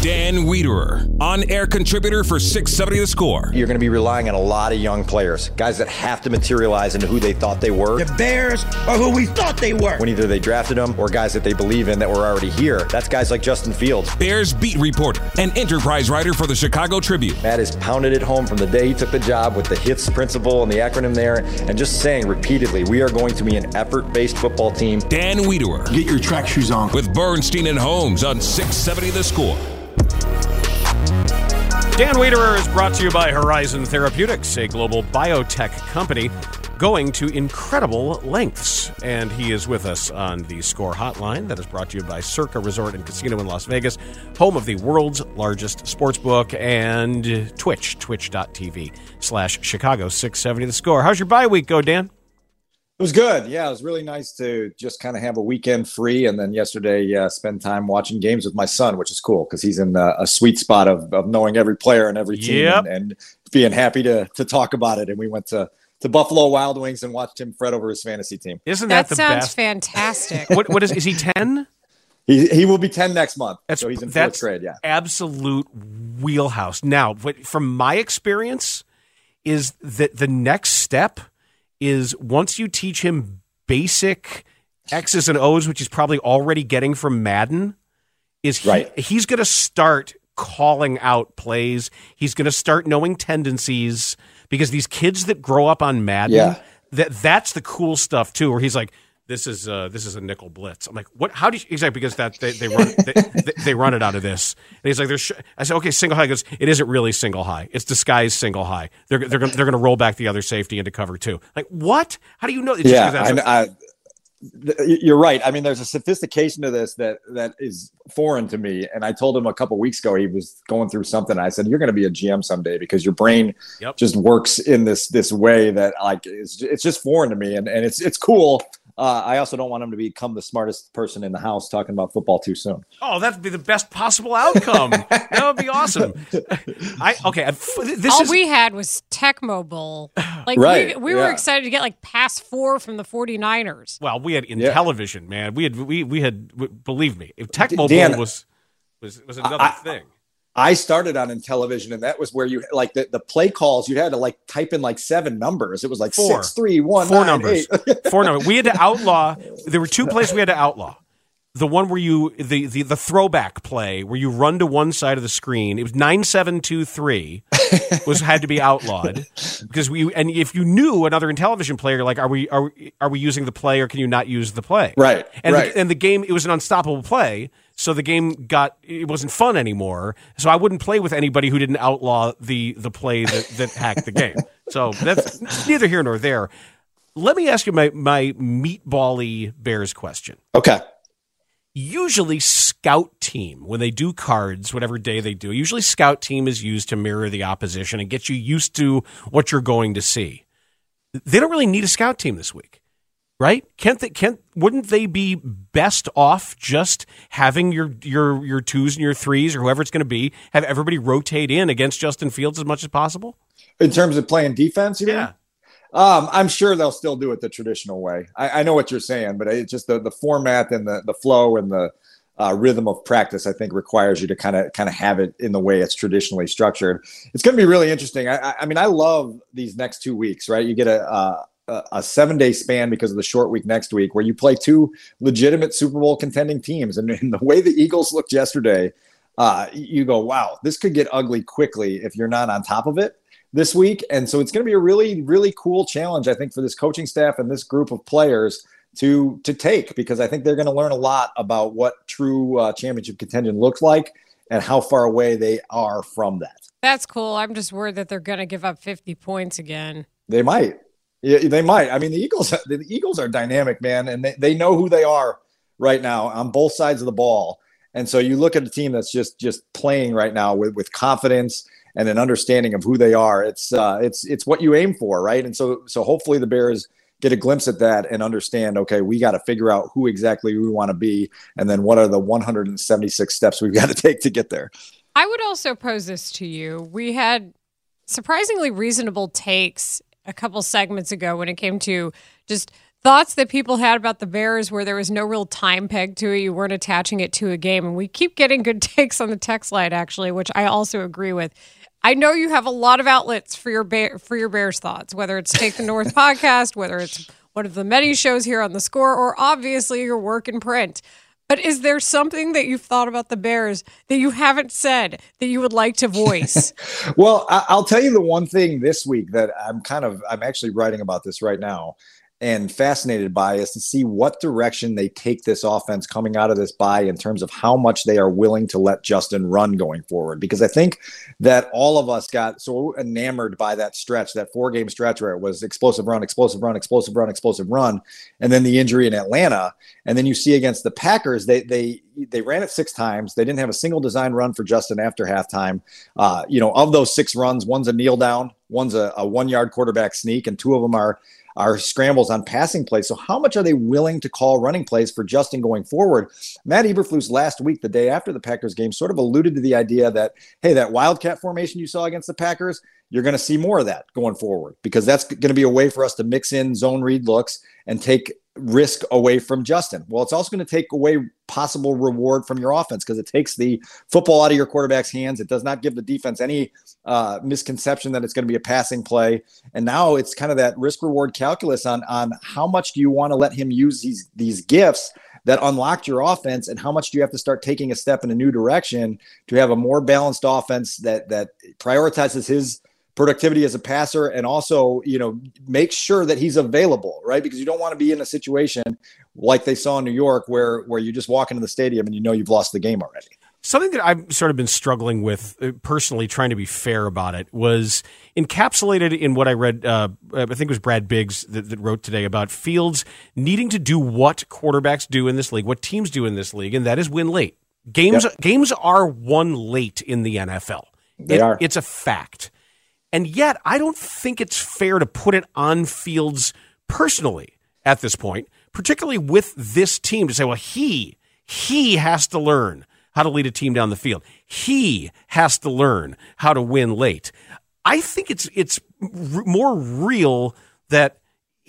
Dan Wiederer, on air contributor for 670 The Score. You're going to be relying on a lot of young players, guys that have to materialize into who they thought they were. The Bears are who we thought they were. When either they drafted them or guys that they believe in that were already here. That's guys like Justin Fields. Bears beat reporter and enterprise writer for the Chicago Tribune. Matt has pounded it home from the day he took the job with the HITS principle and the acronym there, and just saying repeatedly, we are going to be an effort based football team. Dan Wiederer. Get your track shoes on. With Bernstein and Holmes on 670 The Score. Dan Wiederer is brought to you by Horizon Therapeutics, a global biotech company going to incredible lengths. And he is with us on the Score Hotline that is brought to you by Circa Resort and Casino in Las Vegas, home of the world's largest sports book, and Twitch, twitch.tv slash Chicago 670 The Score. How's your bye week go, Dan? It was good. Yeah, it was really nice to just kind of have a weekend free, and then yesterday uh, spend time watching games with my son, which is cool because he's in a, a, sweet spot of, of knowing every player and every team, yep. and, and, being happy to to talk about it. And we went to to Buffalo Wild Wings and watched him fret over his fantasy team. Isn't that, that the sounds best? fantastic? what what is is he ten? He he will be ten next month. That's so he's in that's fourth grade. Yeah, absolute wheelhouse. Now, what, from my experience, is that the next step is once you teach him basic X's and O's, which he's probably already getting from Madden, is he, Right. he's going to start calling out plays. He's going to start knowing tendencies because these kids that grow up on Madden, Yeah. that that's the cool stuff too. Where he's like, "This is uh, this is a nickel blitz." I'm like, "What? How do you exactly?" Because that they, they run they, they, run it out of this. And he's like, "There's." Sh-. I said, "Okay, single high." He goes, "It isn't really single high. It's disguised single high. They're they're gonna, they're going to roll back the other safety into cover two. Like what? How do you know? It's just that's I, I, you're right. I mean, there's a sophistication to this that that is foreign to me. And I told him a couple weeks ago he was going through something. I said, "You're going to be a GM someday because your brain Yep. just works in this this way that like it's it's just foreign to me, and and it's it's cool." Uh, I also don't want him to become the smartest person in the house talking about football too soon. Oh, that'd be the best possible outcome. that would be awesome. I okay. This All is we had was Tecmo Bowl. Like Right, we, we were excited to get like pass four from the 49ers. well, we had in Yeah. television, man. We had we we had w- believe me, if Tech D- Mobile Dan, was was was another I- thing. I started on Intellivision, and that was where you like the, the play calls. You had to like type in like seven numbers. It was like Four. six, three, one, Four nine, numbers. Four numbers. We had to outlaw. There were two plays we had to outlaw. The one where you the, the the throwback play where you run to one side of the screen. It was nine seven two three was had to be outlawed because we and if you knew another Intellivision player like are we are we, are we using the play or can you not use the play Right, and right. The, and the game it was an unstoppable play so the game got it wasn't fun anymore. So I wouldn't play with anybody who didn't outlaw the the play that that hacked the game. So that's neither here nor there. Let me ask you my my meatbally bears question. Okay. usually scout team when they do cards whatever day they do usually scout team is used to mirror the opposition and get you used to what you're going to see. They don't really need a scout team this week right can't they can't wouldn't they be best off just having your your your twos and your threes or whoever it's going to be have everybody rotate in against justin fields as much as possible In terms of playing defense, you mean? yeah Um, I'm sure they'll still do it the traditional way. I, I know what you're saying, but it's just the the format and the the flow and the uh, rhythm of practice. I think requires you to kind of kind of have it in the way it's traditionally structured. It's going to be really interesting. I, I, mean, I love these next two weeks. Right, you get a, a a seven day span because of the short week next week where you play two legitimate Super Bowl contending teams. And, and the way the Eagles looked yesterday, uh, you go, wow, this could get ugly quickly if you're not on top of it this week. And so it's going to be a really, really cool challenge, I think, for this coaching staff and this group of players to to take because I think they're going to learn a lot about what true uh, championship contention looks like and how far away they are from that. That's cool. I'm just worried that they're going to give up 50 points again. They might. Yeah, they might. I mean, the Eagles. The Eagles are dynamic, man, and they, they know who they are right now on both sides of the ball. And so you look at a team that's just just playing right now with with confidence and an understanding of who they are. It's uh, it's it's what you aim for, right? And so so hopefully the Bears get a glimpse at that and understand. Okay, we got to figure out who exactly we want to be, and then what are the 176 steps we've got to take to get there. I would also pose this to you. We had surprisingly reasonable takes a couple segments ago when it came to just thoughts that people had about the Bears where there was no real time peg to it. You weren't attaching it to a game. And we keep getting good takes on the text line, actually, which I also agree with. I know you have a lot of outlets for your bear, for your Bears thoughts, whether it's Take the North podcast, whether it's one of the many shows here on the score, or obviously your work in print. But is there something that you've thought about the Bears that you haven't said that you would like to voice? well, I'll tell you the one thing this week that I'm kind of I'm actually writing about this right now and fascinated by is to see what direction they take this offense coming out of this bye in terms of how much they are willing to let Justin run going forward. Because I think that all of us got so enamored by that stretch, that four game stretch where it was explosive run, explosive run, explosive run, explosive run, and then the injury in Atlanta. And then you see against the Packers, they they they ran it six times. They didn't have a single design run for Justin after halftime. Uh, you know, of those six runs, one's a kneel down, one's a, a one yard quarterback sneak, and two of them are are scrambles on passing plays. So how much are they willing to call running plays for Justin going forward? Matt Eberflus last week, the day after the Packers game, sort of alluded to the idea that hey, that wildcat formation you saw against the Packers, you're going to see more of that going forward because that's going to be a way for us to mix in zone read looks and take risk away from Justin. Well, it's also going to take away possible reward from your offense because it takes the football out of your quarterback's hands. It does not give the defense any uh, misconception that it's going to be a passing play. And now it's kind of that risk reward calculus on on how much do you want to let him use these these gifts that unlocked your offense and how much do you have to start taking a step in a new direction to have a more balanced offense that that prioritizes his productivity as a passer and also you know make sure that he's available right because you don't want to be in a situation like they saw in new york where where you just walk into the stadium and you know you've lost the game already Something that I've sort of been struggling with uh, personally, trying to be fair about it, was encapsulated in what I read. Uh, I think it was Brad Biggs that, that, wrote today about Fields needing to do what quarterbacks do in this league, what teams do in this league, and that is win late. Games yep. games are won late in the NFL. They it, are. It's a fact. And yet, I don't think it's fair to put it on Fields personally at this point, particularly with this team to say, well, he he has to learn how to lead a team down the field. He has to learn how to win late. I think it's it's more real that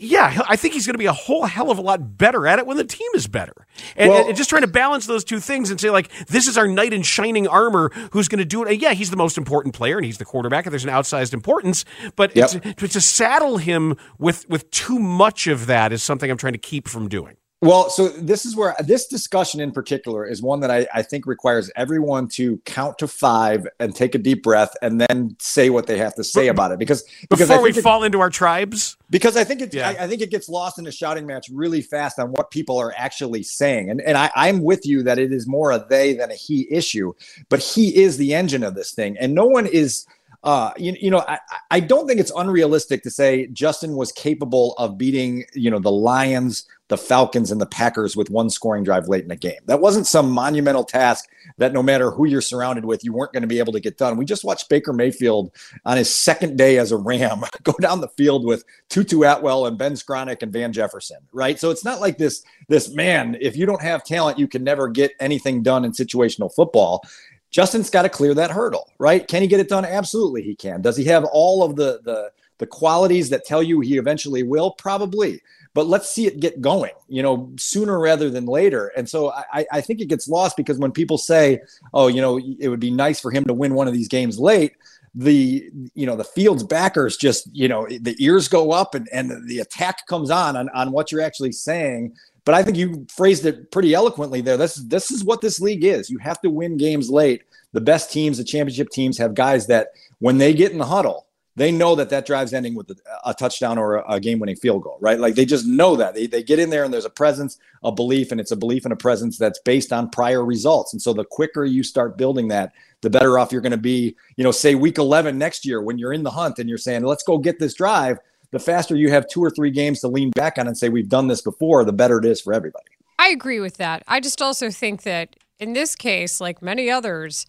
yeah, I think he's going to be a whole hell of a lot better at it when the team is better. And, well, and, just trying to balance those two things and say, like, this is our knight in shining armor who's going to do it. And yeah, he's the most important player and he's the quarterback and there's an outsized importance. But yep. to, to saddle him with, with too much of that is something I'm trying to keep from doing. Well, so this is where this discussion in particular is one that I, I, think requires everyone to count to five and take a deep breath and then say what they have to say about it. Because, because before we it, fall into our tribes, because I think it, yeah. I, I, think it gets lost in a shouting match really fast on what people are actually saying. And and I, I'm with you that it is more a they than a he issue, but he is the engine of this thing, and no one is uh, you, you know, I, I don't think it's unrealistic to say Justin was capable of beating, you know, the Lions, the Falcons, and the Packers with one scoring drive late in the game. That wasn't some monumental task that no matter who you're surrounded with, you weren't going to be able to get done. We just watched Baker Mayfield on his second day as a Ram go down the field with Tutu Atwell and Ben Skowronek and Van Jefferson, right? So it's not like this, this man, if you don't have talent, you can never get anything done in situational football. Justin's got to clear that hurdle, right? Can he get it done? Absolutely, he can. Does he have all of the the The qualities that tell you he eventually will, probably. But let's see it get going, you know, sooner rather than later. And so I, I think it gets lost because when people say, oh, you know, it would be nice for him to win one of these games late, the you know the field's backers just you know the ears go up and and the attack comes on on, on what you're actually saying but I think you phrased it pretty eloquently there. This this is what this league is. You have to win games late. The best teams, the championship teams, have guys that when they get in the huddle, they know that that drive's ending with a, a touchdown or a, a game-winning field goal, right? Like they just know that they they get in there and there's a presence, a belief, and it's a belief and a presence that's based on prior results. And so the quicker you start building that, the better off you're going to be. You know, say week 11 next year when you're in the hunt and you're saying, let's go get this drive the faster you have two or three games to lean back on and say, we've done this before, the better it is for everybody. I agree with that. I just also think that in this case, like many others,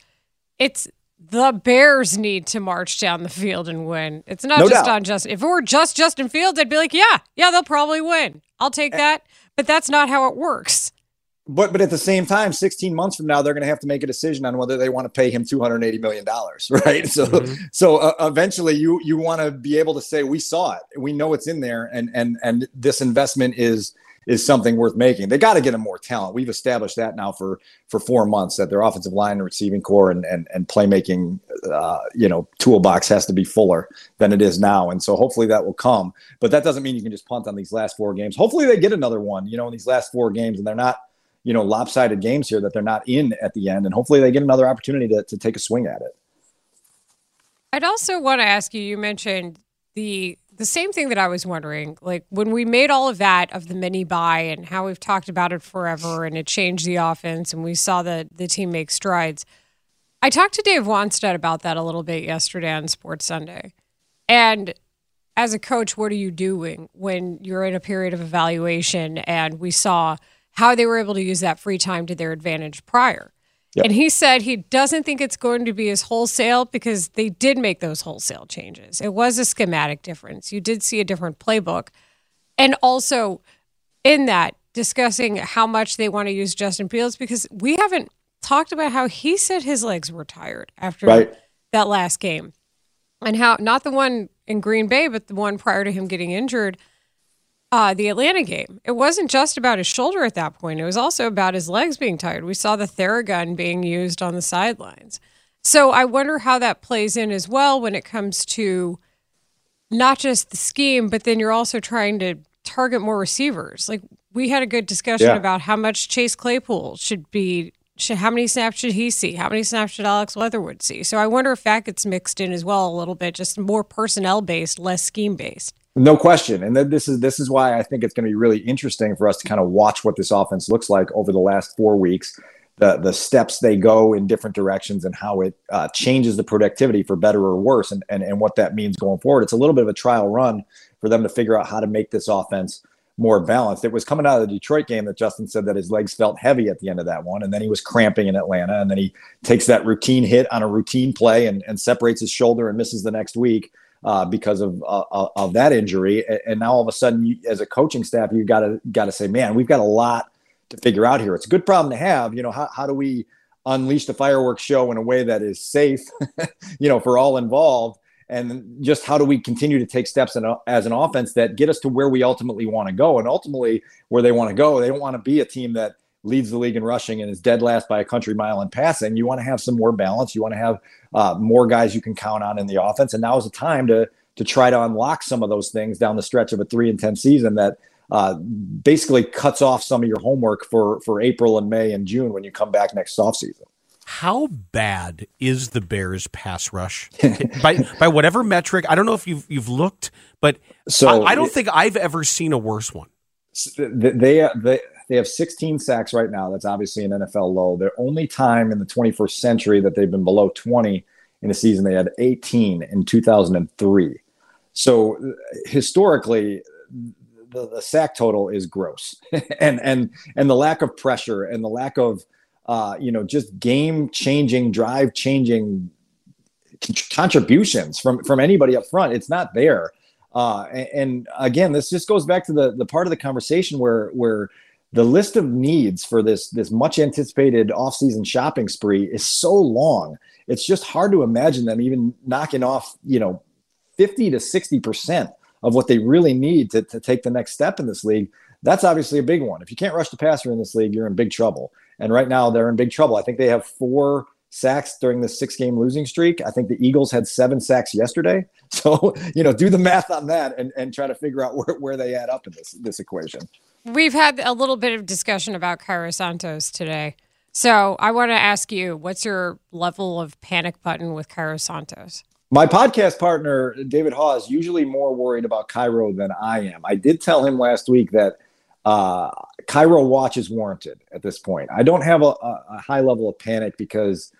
it's the Bears need to march down the field and win. It's not No just doubt. on Justin. If it were just Justin Fields, I'd be like, yeah, yeah, they'll probably win. I'll take that. But that's not how it works. But but at the same time, 16 months from now, they're going to have to make a decision on whether they want to pay him 280 million dollars, right? So so uh, eventually, you you want to be able to say, we saw it, we know it's in there, and and and this investment is is something worth making. They got to get him more talent. We've established that now for for four months that their offensive line and receiving corps and and and playmaking, uh, you know, toolbox has to be fuller than it is now. And so hopefully that will come. But that doesn't mean you can just punt on these last four games. Hopefully they get another one, you know, in these last four games, and they're not you know lopsided games here that they're not in at the end and hopefully they get another opportunity to, to take a swing at it I'd also want to ask you. You mentioned the the same thing that I was wondering. Like when we made all of that of the mini bye and how we've talked about it forever, and it changed the offense, and we saw the the team make strides. I talked to Dave Wannstedt about that a little bit yesterday on Sports Sunday, and as a coach, what are you doing when you're in a period of evaluation? And we saw how they were able to use that free time to their advantage prior. Yep. And he said he doesn't think it's going to be as wholesale because they did make those wholesale changes. It was a schematic difference. You did see a different playbook. And also in that, discussing how much they want to use Justin Fields because we haven't talked about how he said his legs were tired after Right. that last game. And how not the one in Green Bay, but the one prior to him getting injured, uh, the Atlanta game. It wasn't just about his shoulder at that point. It was also about his legs being tired. We saw the Theragun being used on the sidelines. So I wonder how that plays in as well when it comes to not just the scheme, but then you're also trying to target more receivers. Like we had a good discussion Yeah. about how much Chase Claypool should be. Should, how many snaps should he see? How many snaps should Alex Leatherwood see? So I wonder if that gets mixed in as well a little bit, just more personnel based, less scheme based. No question. And this is this is why i think it's going to be really interesting for us to kind of watch what this offense looks like over the last four weeks the the steps they go in different directions and how it uh, changes the productivity for better or worse and, and and what that means going forward. It's a little bit of a trial run for them to figure out how to make this offense more balanced. It was coming out of the Detroit game that Justin said that his legs felt heavy at the end of that one, and then he was cramping in Atlanta, and then he takes that routine hit on a routine play and, and separates his shoulder and misses the next week uh, because of uh, of that injury. And- now all of a sudden, you, as a coaching staff, you got to got to say, man, we've got a lot to figure out here. It's a good problem to have. You know, how how do we unleash the fireworks show in a way that is safe, you know, for all involved? and just how do we continue to take steps in as an offense that get us to where we ultimately want to go and ultimately where they want to go they don't want to be a team that leads the league in rushing and is dead last by a country mile in passing you want to have some more balance you want to have uh, more guys you can count on in the offense and now is the time to to try to unlock some of those things down the stretch of a three and ten season that uh, basically cuts off some of your homework for for April and May and June when you come back next offseason. How bad is the Bears pass rush? by by whatever metric, I don't know if you've you've looked, but So I, I don't think I've ever seen a worse one. they they they have 16 sacks right now. That's obviously an NFL low. The only time in the 21st century that they've been below 20 in a season, they had 18 in 2003. So historically, the, the sack total is gross, and and and the lack of pressure and the lack of uh, you know just game changing, drive changing contributions from from anybody up front. It's not there. Uh, and, and again, this just goes back to the the part of the conversation where where the list of needs for this this much anticipated off-season shopping spree is so long. It's just hard to imagine them even knocking off you know 50 to 60% of what they really need to, to take the next step in this league. That's obviously a big one. If you can't rush the passer in this league, you're in big trouble. And right now they're in big trouble. I think they have four sacks during the six game losing streak. I think the Eagles had seven sacks yesterday. So, you know, do the math on that and, and try to figure out where, where they add up in this, this equation. We've had a little bit of discussion about Cairo Santos today. So I want to ask you, what's your level of panic button with Cairo Santos? My podcast partner, David Haugh, is usually more worried about Cairo than I am. I did tell him last week that uh, Cairo watch is warranted at this point. I don't have a, a, high level of panic because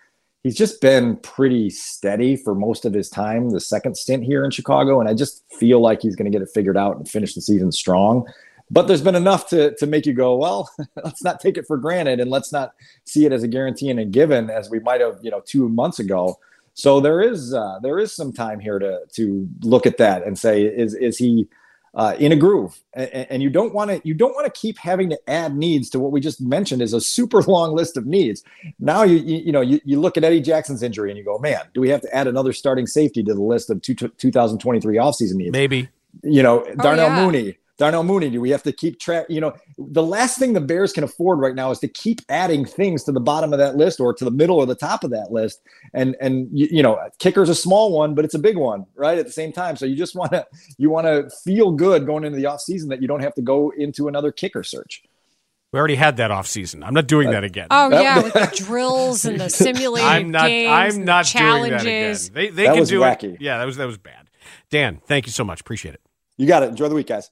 he's just been pretty steady for most of his time, the second stint here in Chicago. And I just feel like he's going to get it figured out and finish the season strong. But there's been enough to, to make you go, well, let's not take it for granted and let's not see it as a guarantee and a given as we might have, you know, two months ago. So there is uh, there is some time here to to look at that and say, is is he uh, in a groove, and, and you don't want to you don't want to keep having to add needs to what we just mentioned is a super long list of needs. Now you you, you know you, you look at Eddie Jackson's injury and you go, man, do we have to add another starting safety to the list of two, 2023 offseason needs? Maybe. You know, Darnell oh, yeah. Mooney, Darnell Mooney, do we have to keep track? You know, the last thing the Bears can afford right now is to keep adding things to the bottom of that list or to the middle or the top of that list. And and you, you know, kicker's a small one, but it's a big one, right? At the same time. So you just want to you want to feel good going into the offseason that you don't have to go into another kicker search. We already had that off season. I'm not doing uh, that again. Oh yeah, with the drills and the simulated I'm not. games, I'm and not challenges. doing that again. They they That can was do wacky. it. Yeah, that was that was bad. Dan, thank you so much. Appreciate it. You got it. Enjoy the week, guys.